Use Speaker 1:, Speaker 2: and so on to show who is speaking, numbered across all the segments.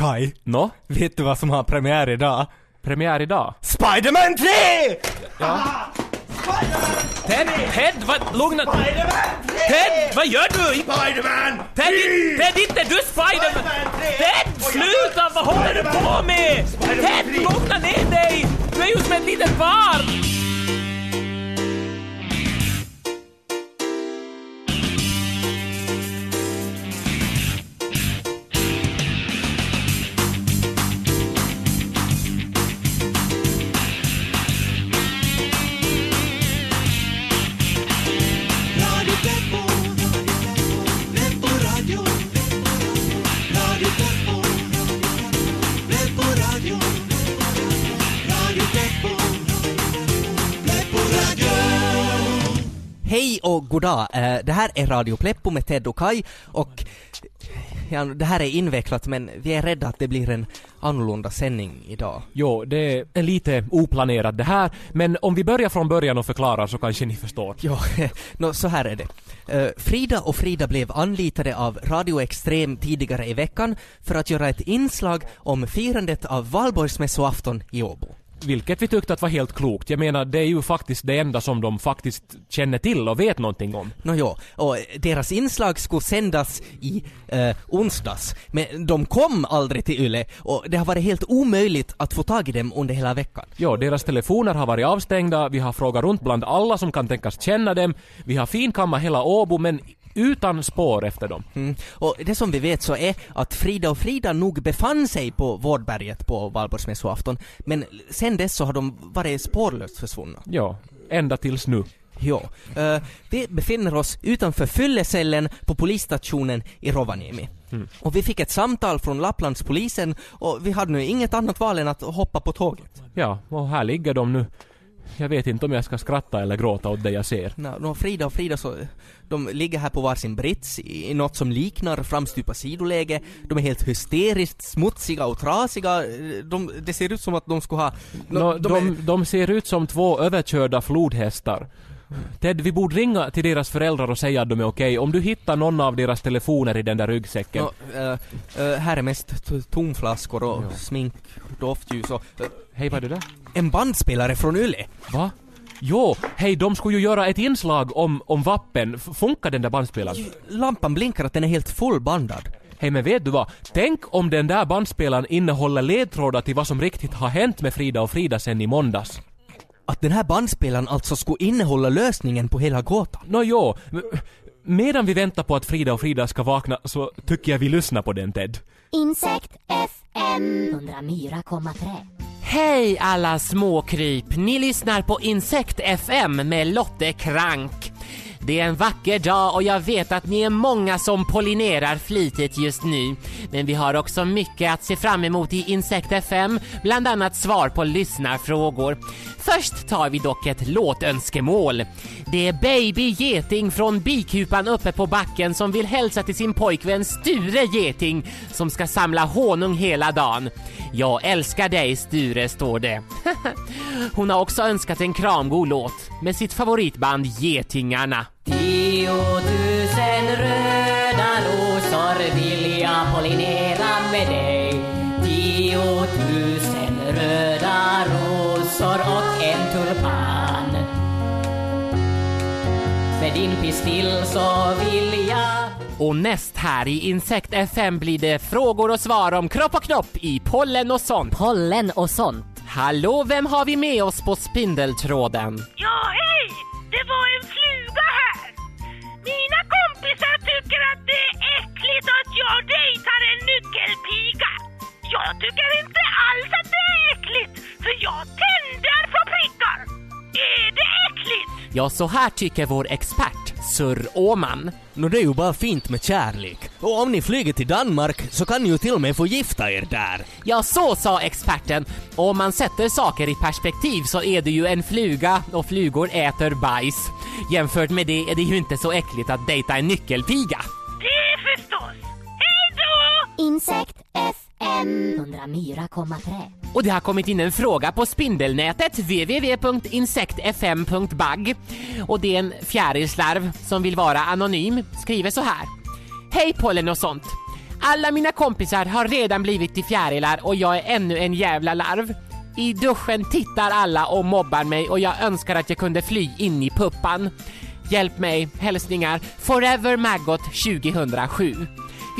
Speaker 1: Kai,
Speaker 2: Nå?
Speaker 1: vet du vad som har premiär idag?
Speaker 2: Premiär idag?
Speaker 1: Spiderman 3!
Speaker 2: Ted, Ted, vad, lugna... Ted, vad gör du?
Speaker 3: Spiderman!
Speaker 2: Ted, Ted, inte du Spiderman! Ted, sluta! Vad håller du på med? Ted, lugna ner dig! Du är ju som ett litet barn!
Speaker 1: Goddag, eh, det här är Radio Pleppo med Ted och Kai och ja, det här är invecklat men vi är rädda att det blir en annorlunda sändning idag.
Speaker 2: Jo, det är lite oplanerat det här, men om vi börjar från början och förklarar så kanske ni förstår.
Speaker 1: Ja, nå, så här är det. Eh, Frida och Frida blev anlitade av Radio Extrem tidigare i veckan för att göra ett inslag om firandet av valborgsmässoafton i Åbo.
Speaker 2: Vilket vi tyckte att var helt klokt. Jag menar, det är ju faktiskt det enda som de faktiskt känner till och vet någonting om.
Speaker 1: Nåjo, och deras inslag skulle sändas i eh, onsdags, men de kom aldrig till Yle och det har varit helt omöjligt att få tag i dem under hela veckan.
Speaker 2: Ja, deras telefoner har varit avstängda, vi har frågat runt bland alla som kan tänkas känna dem, vi har finkammat hela Åbo men utan spår efter dem.
Speaker 1: Mm. Och det som vi vet så är att Frida och Frida nog befann sig på Vårdberget på valborgsmässoafton, men sen dess så har de varit spårlöst försvunna.
Speaker 2: Ja, ända tills nu.
Speaker 1: Ja, eh, vi befinner oss utanför fyllecellen på polisstationen i Rovaniemi. Och vi fick ett samtal från Lapplandspolisen och vi hade nu inget annat val än att hoppa på tåget.
Speaker 2: Ja, och här ligger de nu. Jag vet inte om jag ska skratta eller gråta åt det jag ser.
Speaker 1: Nå, nå, Frida och Frida så, de ligger här på varsin brits i, något som liknar framstupa sidoläge. De är helt hysteriskt smutsiga och trasiga. De, det ser ut som att de skulle ha... nå,
Speaker 2: Nå, de,
Speaker 1: är-
Speaker 2: de ser ut som två överkörda flodhästar. Ted, vi borde ringa till deras föräldrar och säga att de är okej. Om du hittar någon av deras telefoner i den där ryggsäcken.
Speaker 1: nå, eh, eh, här är mest tomflaskor och smink, doftljus och... eh,
Speaker 2: Hej, vad är det där?
Speaker 1: En bandspelare från Yle!
Speaker 2: Va? Jo, hej, de skulle ju göra ett inslag om, om vappen. F- Funkar den där bandspelaren?
Speaker 1: Lampan blinkar att den är helt fullbandad.
Speaker 2: Hej, men vet du vad? Tänk om den där bandspelaren innehåller ledtrådar till vad som riktigt har hänt med Frida och Frida sen i måndags.
Speaker 1: Att den här bandspelaren alltså skulle innehålla lösningen på hela gåtan.
Speaker 2: Nå jo, medan vi väntar på att Frida och Frida ska vakna så tycker jag vi lyssnar på den Ted.
Speaker 4: Insekt FM 104,3.
Speaker 5: Hej alla småkryp! Ni lyssnar på Insekt FM med Lotte Krank. Det är en vacker dag och jag vet att ni är många som pollinerar flitigt just nu. Men vi har också mycket att se fram emot i Insekt FM, bland annat svar på lyssnarfrågor. Först tar vi dock ett låtönskemål. Det är Baby Geting från bikupan uppe på backen som vill hälsa till sin pojkvän Sture Geting som ska samla honung hela dagen. Jag älskar dig Sture, står det. Hon har också önskat en kramgod låt med sitt favoritband Getingarna. Tiotusen röda rosor vill jag pollinera med dig Tiotusen röda rosor och en tulpan Med din pistill så vill jag och näst här i Insekt FM blir det frågor och svar om kropp och knopp i pollen och sånt.
Speaker 4: Pollen och sånt.
Speaker 5: Hallå, vem har vi med oss på spindeltråden?
Speaker 6: Ja, att det är äckligt att jag dejtar en nyckelpiga. Jag tycker inte alls att det är äckligt, för jag tänder. Är det äckligt?
Speaker 5: Ja, så här tycker vår expert, Sir Åman.
Speaker 1: Nå det är ju bara fint med kärlek. Och om ni flyger till Danmark så kan ni ju till och med få gifta er där.
Speaker 5: Ja, så sa experten. Och om man sätter saker i perspektiv så är det ju en fluga och flugor äter bajs. Jämfört med det är det ju inte så äckligt att dejta en nyckelpiga.
Speaker 6: Det förstås. Hej då!
Speaker 4: Insekt FM 104,3.
Speaker 5: Och det har kommit in en fråga på spindelnätet, www.insektfm.bag. Och det är en fjärilslarv som vill vara anonym, skriver så här. Hej pollen och sånt! Alla mina kompisar har redan blivit till fjärilar och jag är ännu en jävla larv. I duschen tittar alla och mobbar mig och jag önskar att jag kunde fly in i puppan. Hjälp mig, hälsningar Forever Maggot 2007.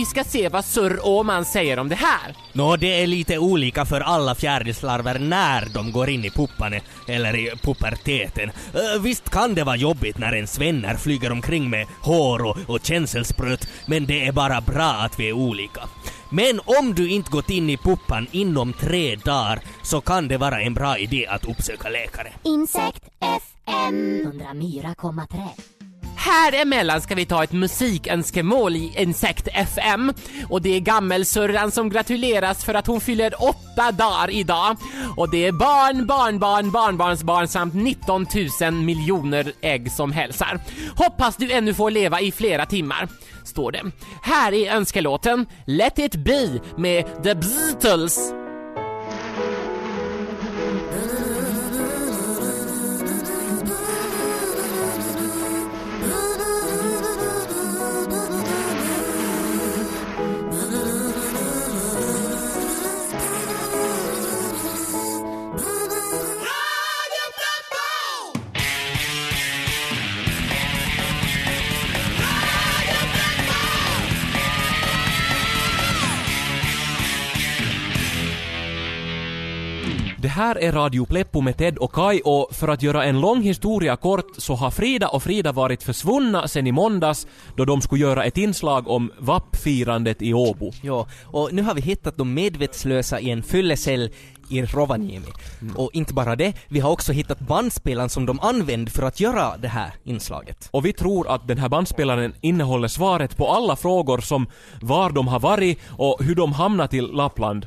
Speaker 5: Vi ska se vad Surr Åman säger om det här.
Speaker 7: Nå, det är lite olika för alla fjärilslarver när de går in i puppan eller i puberteten. Visst kan det vara jobbigt när ens vänner flyger omkring med hår och, och känselspröt, men det är bara bra att vi är olika. Men om du inte gått in i puppan inom tre dagar så kan det vara en bra idé att uppsöka läkare.
Speaker 4: Insekt FM 104,3.
Speaker 5: Här emellan ska vi ta ett musikönskemål i Insekt FM och det är gammelsurran som gratuleras för att hon fyller åtta dagar idag och det är barn, barnbarn, barnbarnsbarn samt 19 000 miljoner ägg som hälsar. Hoppas du ännu får leva i flera timmar, står det. Här är önskelåten Let it be med The Beatles.
Speaker 2: Det här är Radio Pleppo med Ted och Kai och för att göra en lång historia kort så har Frida och Frida varit försvunna sen i måndags då de skulle göra ett inslag om VAP-firandet i Åbo.
Speaker 7: Ja, och nu har vi hittat de medvetslösa i en fyllecell i Rovaniemi. Och inte bara det, vi har också hittat bandspelaren som de använde för att göra det här inslaget.
Speaker 2: Och vi tror att den här bandspelaren innehåller svaret på alla frågor som var de har varit och hur de hamnat till Lappland.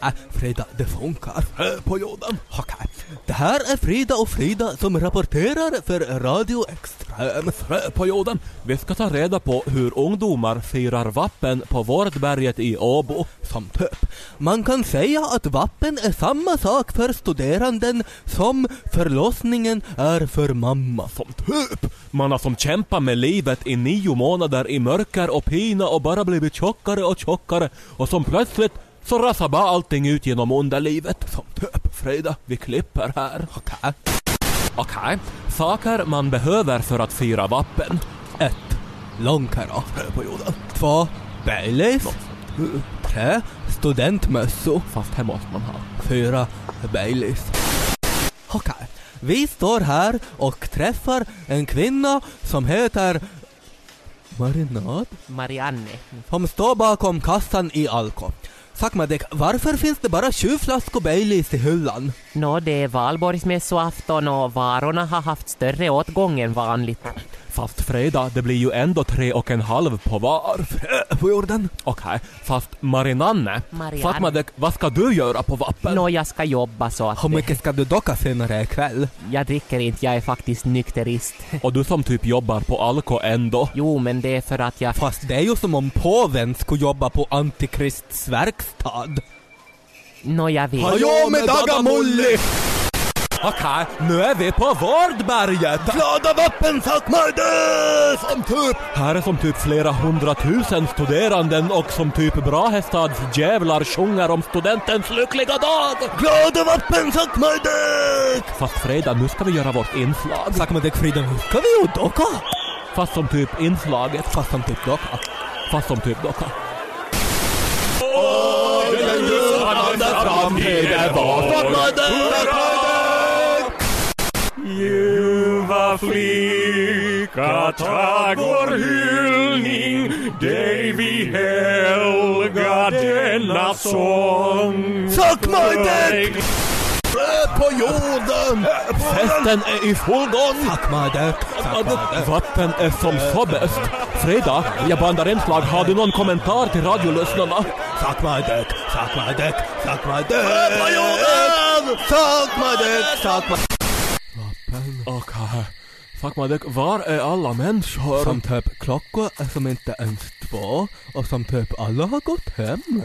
Speaker 7: Okej, Frida, det funkar. På jorden. Okej. Det här är Frida och Frida som rapporterar för Radio Extrem.
Speaker 2: Frö på jorden. Vi ska ta reda på hur ungdomar firar vappen på Vårdberget i Åbo.
Speaker 7: Som typ. Man kan säga att vappen är samma sak för studeranden som förlossningen är för mamma.
Speaker 2: Som typ. Man har som kämpat med livet i nio månader i mörker och pina och bara blivit tjockare och tjockare och som plötsligt så rasar bara allting ut genom underlivet. Som typ. Frida, vi klipper här.
Speaker 7: Okej.
Speaker 2: Okej. Saker man behöver för att fira vappen.
Speaker 7: 1. Långkaraff på jorden. 2. Baileys. 3. Studentmössor.
Speaker 2: Fast här måste man ha.
Speaker 7: Fyra Baileys. Okej, vi står här och träffar en kvinna som heter Marinad,
Speaker 5: Marianne.
Speaker 7: som står bakom kassan i Alko. Sakmadek, varför finns det bara 20 flaskor Baileys i hyllan?
Speaker 5: Nå, det är valborgsmässoafton och varorna har haft större åtgång än vanligt.
Speaker 2: Fast Frida, det blir ju ändå tre och en halv på var.
Speaker 7: På jorden?
Speaker 2: Okej, fast Marinanne.
Speaker 5: Marianne.
Speaker 2: Fatmadek, vad ska du göra på vappen?
Speaker 5: Nå, jag ska jobba så att
Speaker 7: Hur mycket ska du docka senare ikväll?
Speaker 5: jag dricker inte, jag är faktiskt nykterist.
Speaker 2: Och du som typ jobbar på Alko ändå.
Speaker 5: Jo, men det är för att jag...
Speaker 7: Fast det är ju som om påven skulle jobba på Antikrists verkstad.
Speaker 5: Nå, jag vet.
Speaker 7: Hallå med Dagamulli!
Speaker 2: Okej, nu är vi på Vårdberget!
Speaker 7: Glada vappen Sakmadek!
Speaker 2: Som typ, här är som typ flera hundratusen studeranden och som typ Brahestads djävlar sjunger om studentens lyckliga dag!
Speaker 7: Glada vappen Sakmadek!
Speaker 2: Fast Frida, nu ska vi göra vårt inslag.
Speaker 7: Sakmadek Frida, nu ska vi ju docka!
Speaker 2: Fast som typ inslaget.
Speaker 7: Fast som typ docka.
Speaker 2: Fast som typ docka. Ljuva flicka, tag vår hyllning dig vi helga denna sång.
Speaker 7: Sakmadek! På jorden!
Speaker 2: Festen är i full gång!
Speaker 7: Sakmadek! Sakmadek!
Speaker 2: Vatten är som så bäst. Frida, jag bandar inslag. Har du någon kommentar till radiolyssnarna?
Speaker 7: Sakmadek! Sakmadek! Sakmadek! På jorden! Sakmadek! Sakmadek!
Speaker 2: Okej. Fuck man, det- var är alla människor?
Speaker 7: Som typ klockor är som inte ens på och som typ alla har gått hem.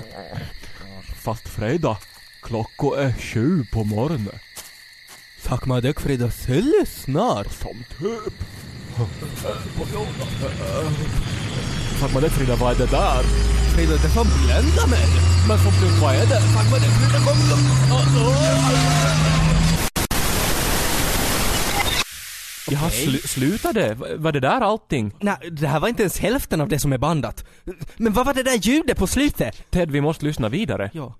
Speaker 2: Fast fredag, klockan är sju på morgonen.
Speaker 7: Sakma dök Frida Sille snart.
Speaker 2: Som typ. Sakma det Frida, vad är det där?
Speaker 7: Frida, det som bländar mig.
Speaker 2: Men som typ, vad är det?
Speaker 7: Sakma dök Frida kom
Speaker 2: Jaha,
Speaker 7: Okej.
Speaker 2: slu, slutade? Var det där allting?
Speaker 7: Nej, det här var inte ens hälften av det som är bandat. Men vad var det där ljudet på slutet?
Speaker 2: Ted, vi måste lyssna vidare.
Speaker 7: Ja.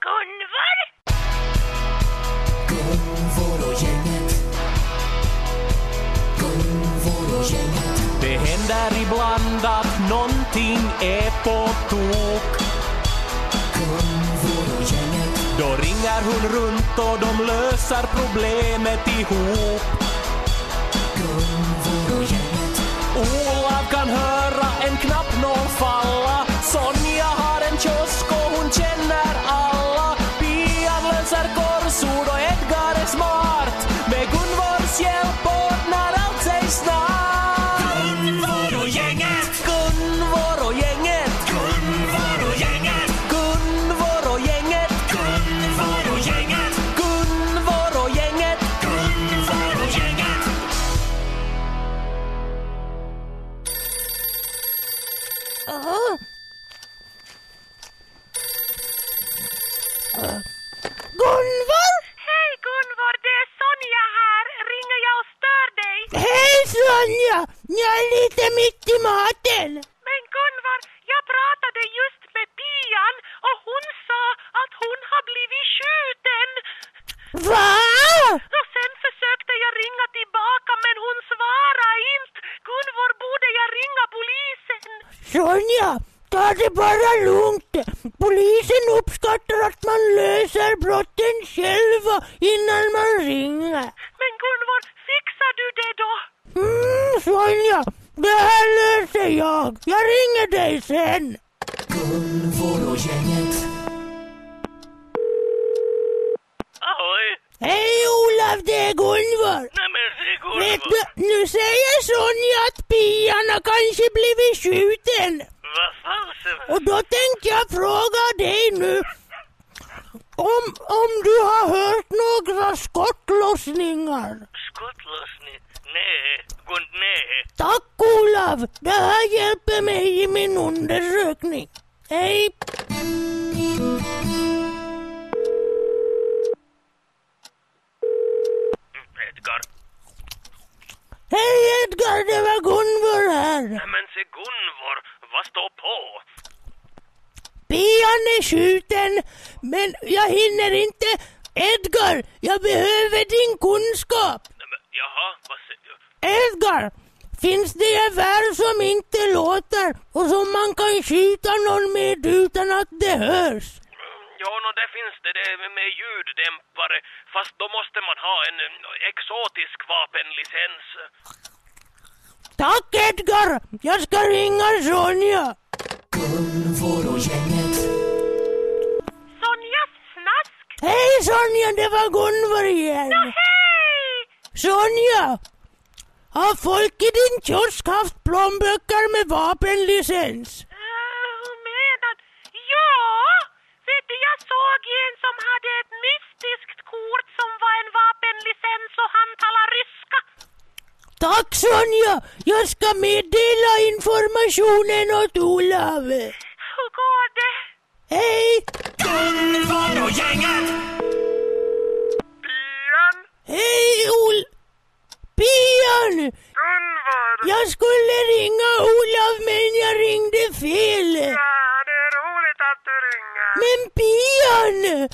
Speaker 8: Gunvor?
Speaker 2: Det händer ibland att någonting är på tok. Då ringer hon runt och de löser problemet ihop. Olav kan höra
Speaker 6: innan man ringer.
Speaker 8: Men Gunvor, fixar du det då?
Speaker 6: Mm, Sonja, det här löser jag. Jag ringer dig sen.
Speaker 8: Ahoy!
Speaker 6: Hej Olav, det är Gunvor.
Speaker 8: Nej men det är
Speaker 6: Vet du, nu säger Sonja att Pian har kanske blivit skjuten.
Speaker 8: Vad fasen?
Speaker 6: Och då tänkte jag fråga dig nu om, om du har hört några skottlossningar.
Speaker 8: Skottlossning? Nej, nej.
Speaker 6: Tack Olav, det här hjälper mig i min undersökning. Hej!
Speaker 8: Edgar.
Speaker 6: Hej Edgar, det var Gunvor här.
Speaker 8: Nej men se Gunvor, vad står på?
Speaker 6: Pian är skjuten, men jag hinner inte. Edgar, jag behöver din kunskap.
Speaker 8: Men, jaha, vad säger du?
Speaker 6: Edgar, finns det gevär som inte låter och som man kan skjuta någon med utan att det hörs?
Speaker 8: Ja, no, det finns det, det med ljuddämpare, fast då måste man ha en eh, exotisk vapenlicens.
Speaker 6: Tack Edgar, jag ska ringa Sonja.
Speaker 8: Sonjas snask?
Speaker 6: Hej Sonja, det var Gunvor igen.
Speaker 8: Hej!
Speaker 6: Sonja, har folk i din kiosk haft plånböcker med vapenlicens?
Speaker 8: Uh, hur menar Ja! Vet du, jag såg en som hade ett mystiskt kort som var en vapenlicens och han talar ryska.
Speaker 6: Tack Sonja, jag ska meddela informationen åt Olav.
Speaker 8: Hur går det?
Speaker 6: Hej!
Speaker 2: Gunvor och gänget!
Speaker 8: Pian?
Speaker 6: Hej Ol... Pian!
Speaker 8: Gunvor?
Speaker 6: Jag skulle ringa Olav men jag ringde fel.
Speaker 8: Ja, det är roligt att du ringer.
Speaker 6: Men Pian!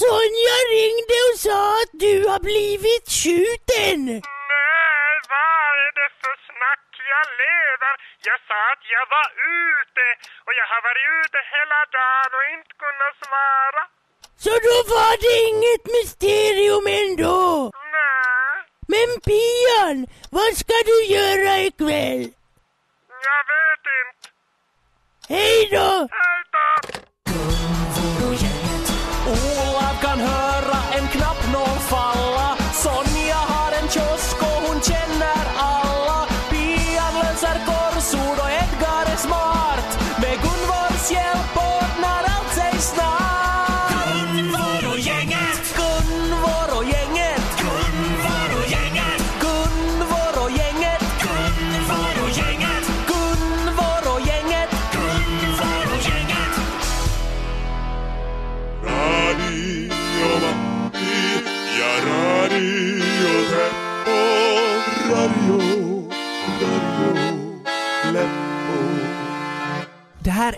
Speaker 6: Sonja ringde och sa att du har blivit skjuten.
Speaker 8: Nej, vad är det för snack? Jag lever. Jag sa att jag var ute och jag har varit ute hela dagen och inte kunnat svara.
Speaker 6: Så då var det inget mysterium ändå.
Speaker 8: Nej,
Speaker 6: Men Pian, vad ska du göra ikväll?
Speaker 8: jag vet inte.
Speaker 6: Hej då!
Speaker 8: Hej då!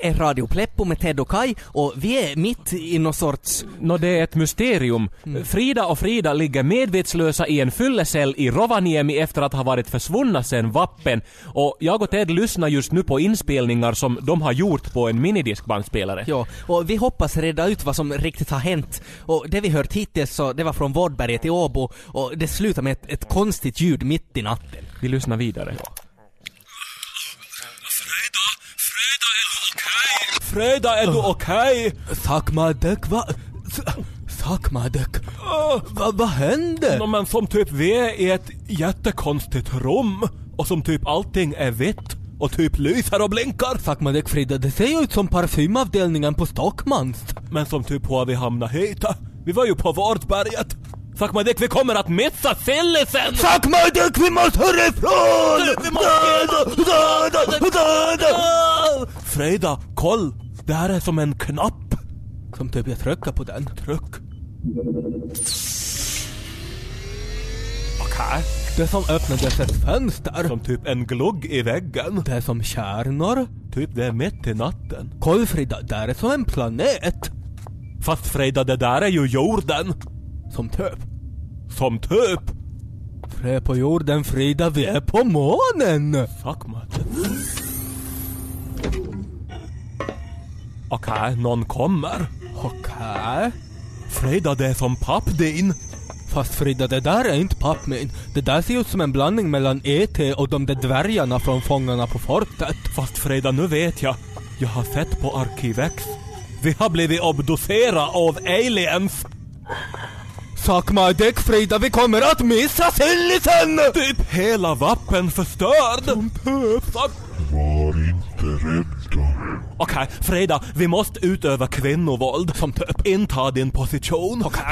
Speaker 7: Är Radio Pleppo med Ted och Kai och vi är mitt i någon sorts...
Speaker 2: Nå, det är ett mysterium. Frida och Frida ligger medvetslösa i en fyllecell i Rovaniemi efter att ha varit försvunna sedan vappen. Och jag och Ted lyssnar just nu på inspelningar som de har gjort på en minidiskbandspelare.
Speaker 7: Ja, och vi hoppas reda ut vad som riktigt har hänt. Och det vi hört hittills så, det var från Vårdberget i Åbo och det slutar med ett, ett konstigt ljud mitt i natten.
Speaker 2: Vi lyssnar vidare. Freda, är du okej?
Speaker 7: Sakmadek, va? Sakmadek? Va, vad hände?
Speaker 2: Nå, men som typ vi är i ett jättekonstigt rum och som typ allting är vitt och typ lyser och blinkar.
Speaker 7: Sakmadek Frida, det ser ju ut som parfymavdelningen på Stockmans.
Speaker 2: Men som typ har vi hamnat hit? Vi var ju på Vårdberget. Fuck my dick, vi kommer att missa sillisen!
Speaker 7: Vi måste härifrån!
Speaker 2: Vi måste-
Speaker 7: Döda, döda, döda!
Speaker 2: Freda, koll! Det här är som en knapp.
Speaker 7: Som typ jag trycker på den.
Speaker 2: Tryck. Okej.
Speaker 7: Det som öppnades ett fönster.
Speaker 2: Som typ en glugg i väggen.
Speaker 7: Det är som kärnor.
Speaker 2: Typ det är mitt i natten.
Speaker 7: Koll Frida, där är som en planet.
Speaker 2: Fast Freda, det där är ju jorden.
Speaker 7: Som typ.
Speaker 2: Som typ.
Speaker 7: Är på jorden Frida, vi är på månen!
Speaker 2: Fuck dick. Okej, någon kommer.
Speaker 7: Okej.
Speaker 2: Freda, det är som papp din.
Speaker 7: Fast Frida, det där är inte papp min. Det där ser ut som en blandning mellan E.T. och de där dvärgarna från Fångarna på fortet.
Speaker 2: Fast Freda, nu vet jag. Jag har sett på Arkivex. Vi har blivit obducerade av aliens.
Speaker 7: Sakmadek Frida, vi kommer att missa sillisen!
Speaker 2: Typ hela vappen förstörd. Fuck.
Speaker 9: Var inte rädda.
Speaker 2: Okej, Freda, vi måste utöva kvinnovåld. Som typ inta din position. Okej.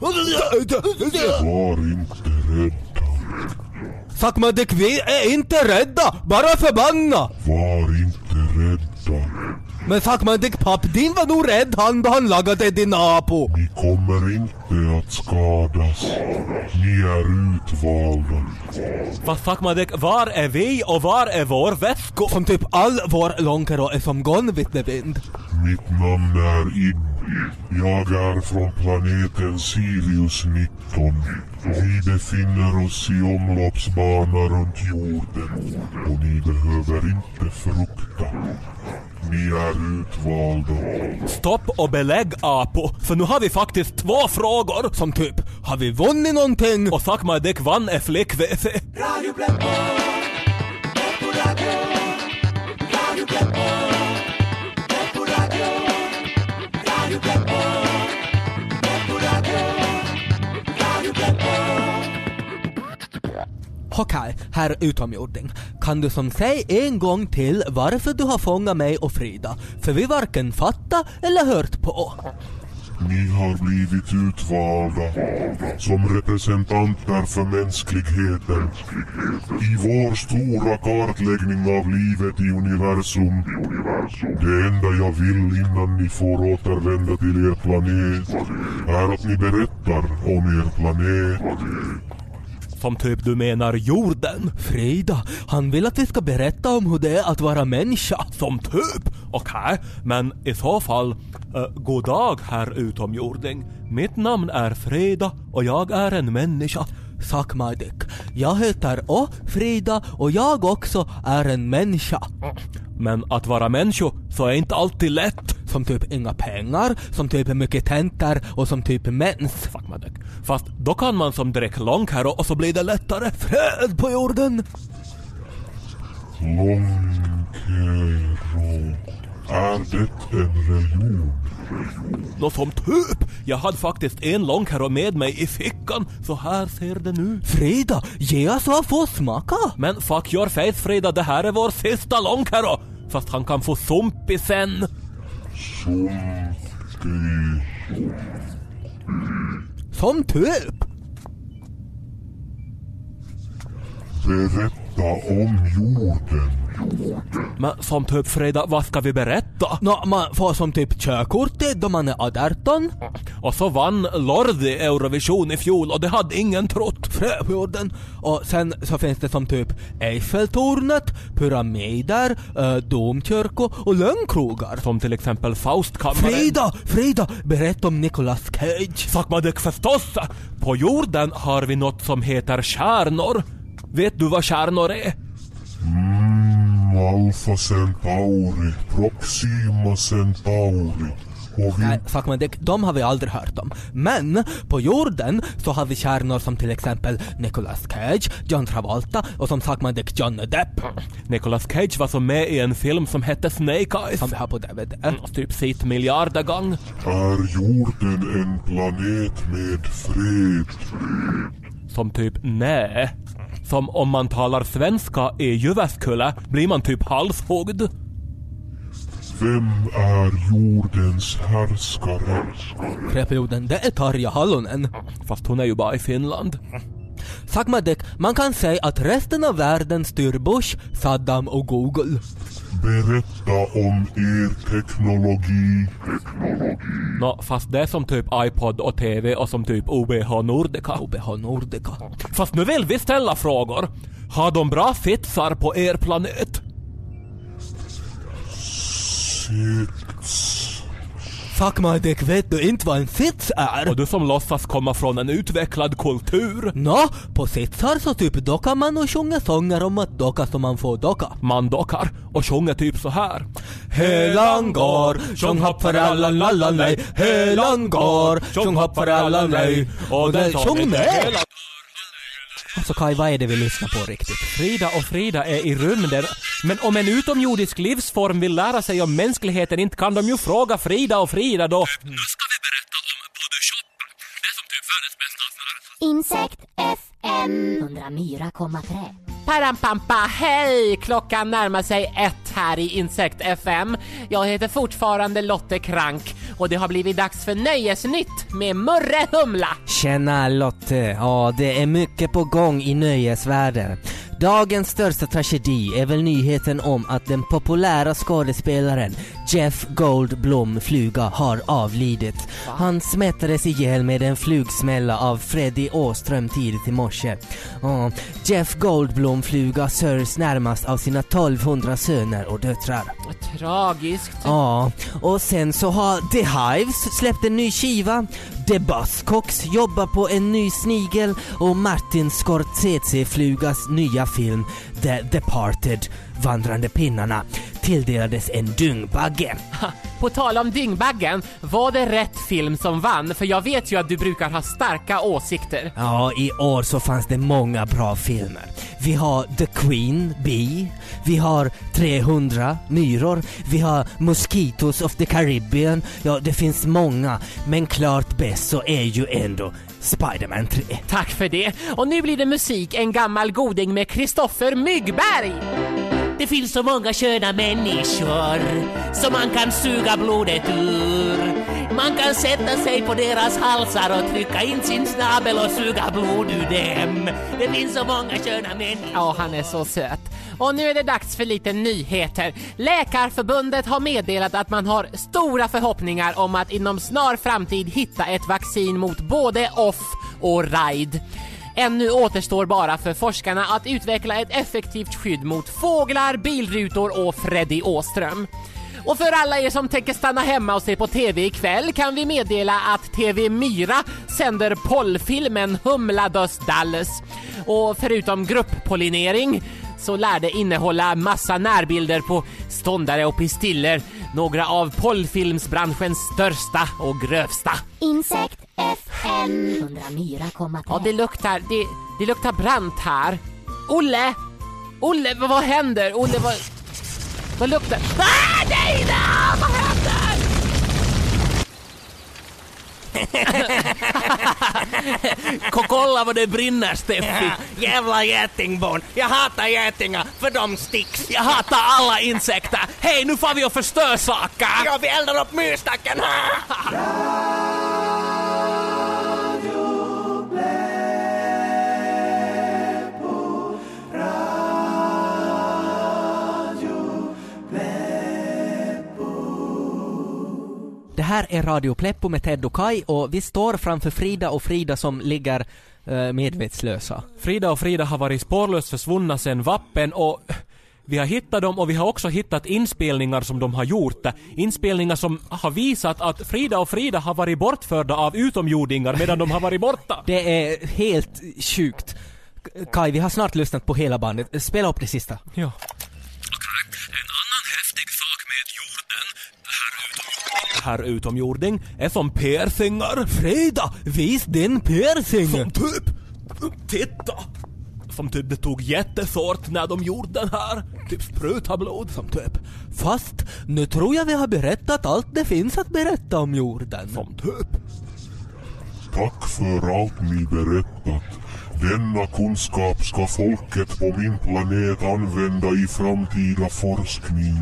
Speaker 9: Var inte rädda.
Speaker 7: Sakmadek, vi är inte rädda, bara förbanna!
Speaker 9: Var inte.
Speaker 7: Men Sakmadek papp, din var nog rädd han då han lagade din apo.
Speaker 9: Ni kommer inte att skadas. Ni är utvalda.
Speaker 2: Fast Sakmadek, var är vi och var är vår väsko?
Speaker 7: Som typ all vår långkaro är som gone vittnevind.
Speaker 9: Mitt namn är Ib. Jag är från planeten Sirius 19. Vi befinner oss i omloppsbana runt jorden och ni behöver inte frukta. Ni är utvalda.
Speaker 2: Stopp och belägg Apo, för nu har vi faktiskt två frågor.
Speaker 7: Som typ, har vi vunnit någonting?
Speaker 2: Och Sakmadek vann är flick-WC.
Speaker 10: Radio Pleppo Radio. Radio Pleppo,
Speaker 7: Okej, herr utomjording. Kan du som säg en gång till varför du har fångat mig och Frida? För vi varken fatta eller hört på.
Speaker 9: Ni har blivit utvalda som representanter för mänskligheten. I vår stora kartläggning av livet i universum. Det enda jag vill innan ni får återvända till er planet är att ni berättar om er planet.
Speaker 2: Som typ du menar jorden.
Speaker 7: Frida, han vill att vi ska berätta om hur det är att vara människa.
Speaker 2: Som typ? Okej, men i så fall, uh, god dag herr utomjording. Mitt namn är Frida och jag är en människa.
Speaker 7: Suck my dick. jag heter O. Frida och jag också är en människa.
Speaker 2: Men att vara människa så är inte alltid lätt.
Speaker 7: Som typ inga pengar, som typ mycket tentor och som typ mens.
Speaker 2: Fuck my dick. Fast då kan man som direkt långhäro och så blir det lättare.
Speaker 7: Fred på jorden!
Speaker 9: Långkero. Är det en religion?
Speaker 2: Nå som typ! Jag hade faktiskt en långhäro med mig i fickan, så här ser det nu.
Speaker 7: Frida, ge oss att få smaka!
Speaker 2: Men fuck your face Frida, det här är vår sista långhäro! Fast han kan få sumpi sen.
Speaker 7: Som typ!
Speaker 9: Berätta om jorden.
Speaker 2: Men som typ Frida, vad ska vi berätta?
Speaker 7: Nå, man får som typ körkortet då man är 18.
Speaker 2: Och så vann Lordi Eurovision i fjol och det hade ingen trott.
Speaker 7: Fröjorden. Och sen så finns det som typ Eiffeltornet, pyramider, äh, domkyrkor och lönnkrogar.
Speaker 2: Som till exempel Faustkammaren.
Speaker 7: Frida! Frida! Berätta om Nicolas Cage.
Speaker 2: Sakmadek förstås! På jorden har vi något som heter stjärnor. Vet du vad stjärnor är?
Speaker 9: Mm, Alpha Centauri, Proxima Centauri. Vi
Speaker 7: Nej, Sakmadek, de har vi aldrig hört om. Men på jorden så har vi stjärnor som till exempel Nicolas Cage, John Travolta och som Sakmadek Johnny Depp.
Speaker 2: Nicolas Cage var så med i en film som hette Snake Eyes.
Speaker 7: Som vi har på DVD.
Speaker 2: Och typ sitt miljarder gång.
Speaker 9: är jorden en planet med fred.
Speaker 2: Som typ nej. Som om man talar svenska i Jyväskylä blir man typ halshuggd.
Speaker 9: Vem är jordens härskare?
Speaker 7: Krepjorden, det är Tarja Halonen.
Speaker 2: Fast hon är ju bara i Finland.
Speaker 7: Sakmadek, man kan säga att resten av världen styr Bush, Saddam och Google.
Speaker 9: Berätta om er teknologi.
Speaker 2: Nå, fast det är som typ iPod och TV och som typ OBH Nordica.
Speaker 7: OBH Nordica.
Speaker 2: Fast nu vill vi ställa frågor. Har de bra fitsar på er planet?
Speaker 9: Sits.
Speaker 7: Sakmadek, vet du inte vad en sits är?
Speaker 2: Och du som låtsas komma från en utvecklad kultur.
Speaker 7: Nå, på sitsar så typ dockar man och sjunger sånger om att docka så man får docka.
Speaker 2: Man dockar och sjunger typ så här.
Speaker 7: Helan går, sjung hopp för alla lalla nej. Helan går, sjung hopp för alla nej. Och det sjung med! Alltså Kaj, vad är det vi lyssnar på riktigt?
Speaker 2: Frida och Frida är i rymden. Men om en utomjordisk livsform vill lära sig om mänskligheten inte kan de ju fråga Frida och Frida då. Nu ska vi berätta om Budushoppa. Det är som typ världens bästa affär.
Speaker 4: Insekt FM 104,3.
Speaker 5: Parampampa, hej! Klockan närmar sig ett här i Insekt FM. Jag heter fortfarande Lotte Krank och det har blivit dags för Nöjesnytt med Murre Humla.
Speaker 7: Tjena Lotte, ja det är mycket på gång i nöjesvärlden. Dagens största tragedi är väl nyheten om att den populära skådespelaren Jeff Goldblum fluga har avlidit. Han smättades ihjäl med en flugsmälla av Freddie Åström tidigt i morse. Ja, Jeff Goldblum fluga sörjs närmast av sina 1200 söner och döttrar.
Speaker 5: Tragiskt.
Speaker 7: Ja, och sen så har The Hives släppt en ny skiva, The Buzzcocks jobbar på en ny snigel och Martin Scorsese-flugas nya film The Departed, Vandrande pinnarna, tilldelades en dyngbagge.
Speaker 5: Ha, På tal om Dyngbaggen, var det rätt film som vann? För jag vet ju att du brukar ha starka åsikter.
Speaker 7: Ja, i år så fanns det många bra filmer. Vi har The Queen Bee, vi har 300 myror, vi har Mosquitoes of the Caribbean. Ja, det finns många, men klart bäst så är ju ändå Spider-Man 3.
Speaker 5: Tack för det. Och nu blir det musik, en gammal goding med Kristoffer Myggberg. Det finns så många sköna människor som man kan suga blodet ur. Man kan sätta sig på deras halsar och trycka in sin snabel och suga blod ur dem. Det finns så många sköna människor. Ja, han är så söt. Och nu är det dags för lite nyheter. Läkarförbundet har meddelat att man har stora förhoppningar om att inom snar framtid hitta ett vaccin mot både off och ride. Ännu återstår bara för forskarna att utveckla ett effektivt skydd mot fåglar, bilrutor och Freddy Åström. Och för alla er som tänker stanna hemma och se på TV ikväll kan vi meddela att TV Myra sänder pollfilmen Humla Dös Dalles. Och förutom grupppollinering så lär det innehålla massa närbilder på ståndare och pistiller, några av pollfilmsbranschens största och grövsta.
Speaker 4: Insekt FM 104,3.
Speaker 5: Ja, det luktar, det, det luktar brant här. Olle! Olle, vad, vad händer? Olle, vad... Vad luktar... Ah, nej, nej, vad händer?
Speaker 2: Ko- Kolla vad det brinner Steffi!
Speaker 1: Jävla getingbarn! Jag hatar getingar för de sticks.
Speaker 2: Jag hatar alla insekter! Hej, nu får vi och förstör saker!
Speaker 1: Ja, vi eldar upp myrstacken!
Speaker 7: här är Radio Pleppo med Ted och Kai och vi står framför Frida och Frida som ligger eh, medvetslösa.
Speaker 2: Frida och Frida har varit spårlöst försvunna sedan vappen och vi har hittat dem och vi har också hittat inspelningar som de har gjort. Inspelningar som har visat att Frida och Frida har varit bortförda av utomjordingar medan de har varit borta.
Speaker 7: Det är helt sjukt. Kai, vi har snart lyssnat på hela bandet. Spela upp det sista.
Speaker 2: Ja. Herr utomjording är som piercingar.
Speaker 7: Frida, vis din piercing!
Speaker 2: Som typ... Titta! Som typ det tog jättesårt när de gjorde den här. Typ spruta blod.
Speaker 7: Som typ. Fast nu tror jag vi har berättat allt det finns att berätta om jorden.
Speaker 2: Som typ.
Speaker 9: Tack för allt ni berättat. Denna kunskap ska folket på min planet använda i framtida forskning.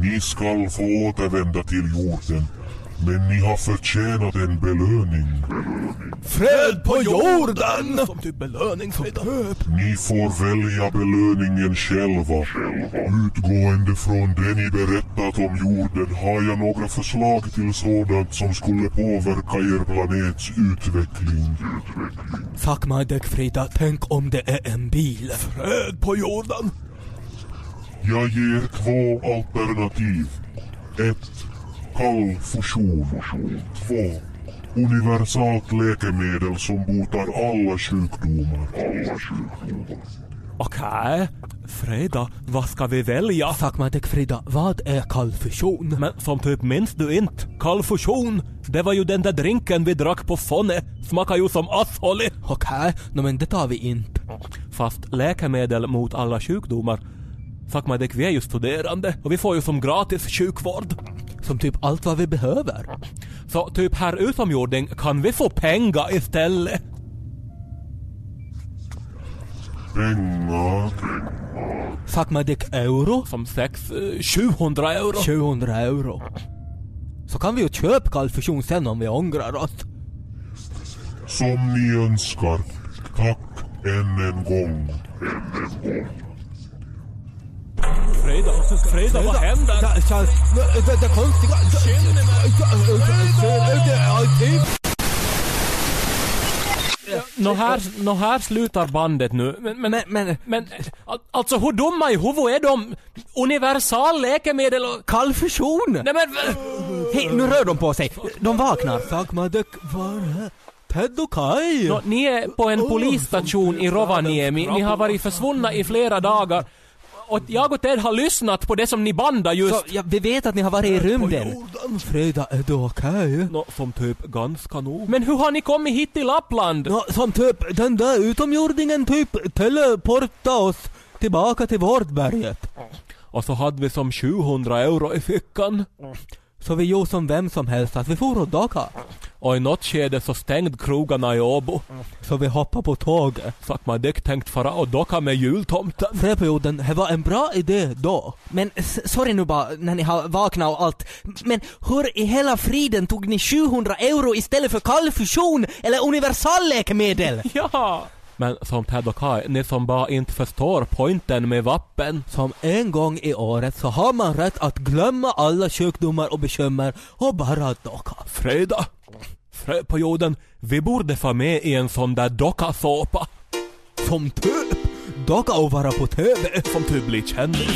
Speaker 9: Ni skall få återvända till jorden. Men ni har förtjänat en belöning.
Speaker 2: Fred på jorden! Som typ belöning Frida.
Speaker 9: Ni får välja belöningen själva. Utgående från det ni berättat om jorden har jag några förslag till sådant som skulle påverka er planets utveckling.
Speaker 7: Fuck my dick Frida, tänk om det är en bil.
Speaker 2: Fred på jorden!
Speaker 9: Jag ger två alternativ. Ett, Kall fusion. Två, Universalt läkemedel som botar alla sjukdomar.
Speaker 2: Okej. Frida, vad ska vi välja?
Speaker 7: Fuck dick Frida, vad är kallfusion?
Speaker 2: Men som typ minns du inte? Kallfusion? Det var ju den där drinken vi drack på Fonne. Smakar ju som asshole.
Speaker 7: Okej, no, men det tar vi inte.
Speaker 2: Fast läkemedel mot alla sjukdomar. Fuck dick, vi är ju studerande och vi får ju som gratis sjukvård.
Speaker 7: Som typ allt vad vi behöver.
Speaker 2: Så typ här utomjording, kan vi få pengar istället?
Speaker 9: Pengar.
Speaker 7: Fuck my dick euro?
Speaker 2: Som sex, eh, 700 euro.
Speaker 7: 700 euro. Så kan vi ju köpa kallfusion sen om vi ångrar oss.
Speaker 9: Som ni önskar. Tack än en gång.
Speaker 2: Frida, Frida, vad händer?
Speaker 7: Det, det, det konstiga...
Speaker 2: Nå här, nå här slutar bandet nu. Men, men,
Speaker 7: Men, men...
Speaker 2: men al- alltså hur dumma i huvudet är de? Universal läkemedel och...
Speaker 7: Kallfusion!
Speaker 2: Nej men...
Speaker 7: Hej, nu rör de på sig. De vaknar. Fuck my dick, var Ted och Kai?
Speaker 2: Nå, ni är på en polisstation i Rovaniemi. Ni har varit försvunna i flera dagar. Och jag och Ted har lyssnat på det som ni bandade just.
Speaker 7: Så, ja, vi vet att ni har varit i rymden. Frida, är du okej?
Speaker 2: Nå, som typ ganska nog. Men hur har ni kommit hit till Lappland?
Speaker 7: Nå, som typ den där utomjordingen typ teleporta oss tillbaka till Vårdberget.
Speaker 2: Och så hade vi som 700 euro i fickan.
Speaker 7: Så vi gjorde som vem som helst att vi for och docka.
Speaker 2: Och i något skede så stängde krogarna i Åbo.
Speaker 7: Så vi hoppade på tåget.
Speaker 2: Så att man dick tänkt fara och docka med jultomten.
Speaker 7: Fredperioden, det var en bra idé då. Men sorry nu bara, när ni har vaknat och allt. Men hur i hela friden tog ni 700 euro istället för kallfusion eller universalläkemedel?
Speaker 2: Ja! Men som Ted och Kai, ni som bara inte förstår poängen med vappen.
Speaker 7: Som en gång i året så har man rätt att glömma alla sjukdomar och bekymmer och bara docka.
Speaker 2: Freda! Fred på jorden, vi borde få med i en sån där dockasåpa.
Speaker 7: Som typ och vara på TV.
Speaker 2: Som typ blir kändis.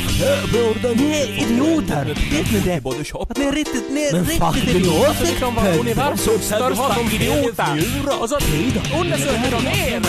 Speaker 7: Ni är idioter! Vet ni det? Att ni är riktigt, ni är Men riktigt idioter!
Speaker 2: Liksom var universums största idioter. Och så undersöker de er!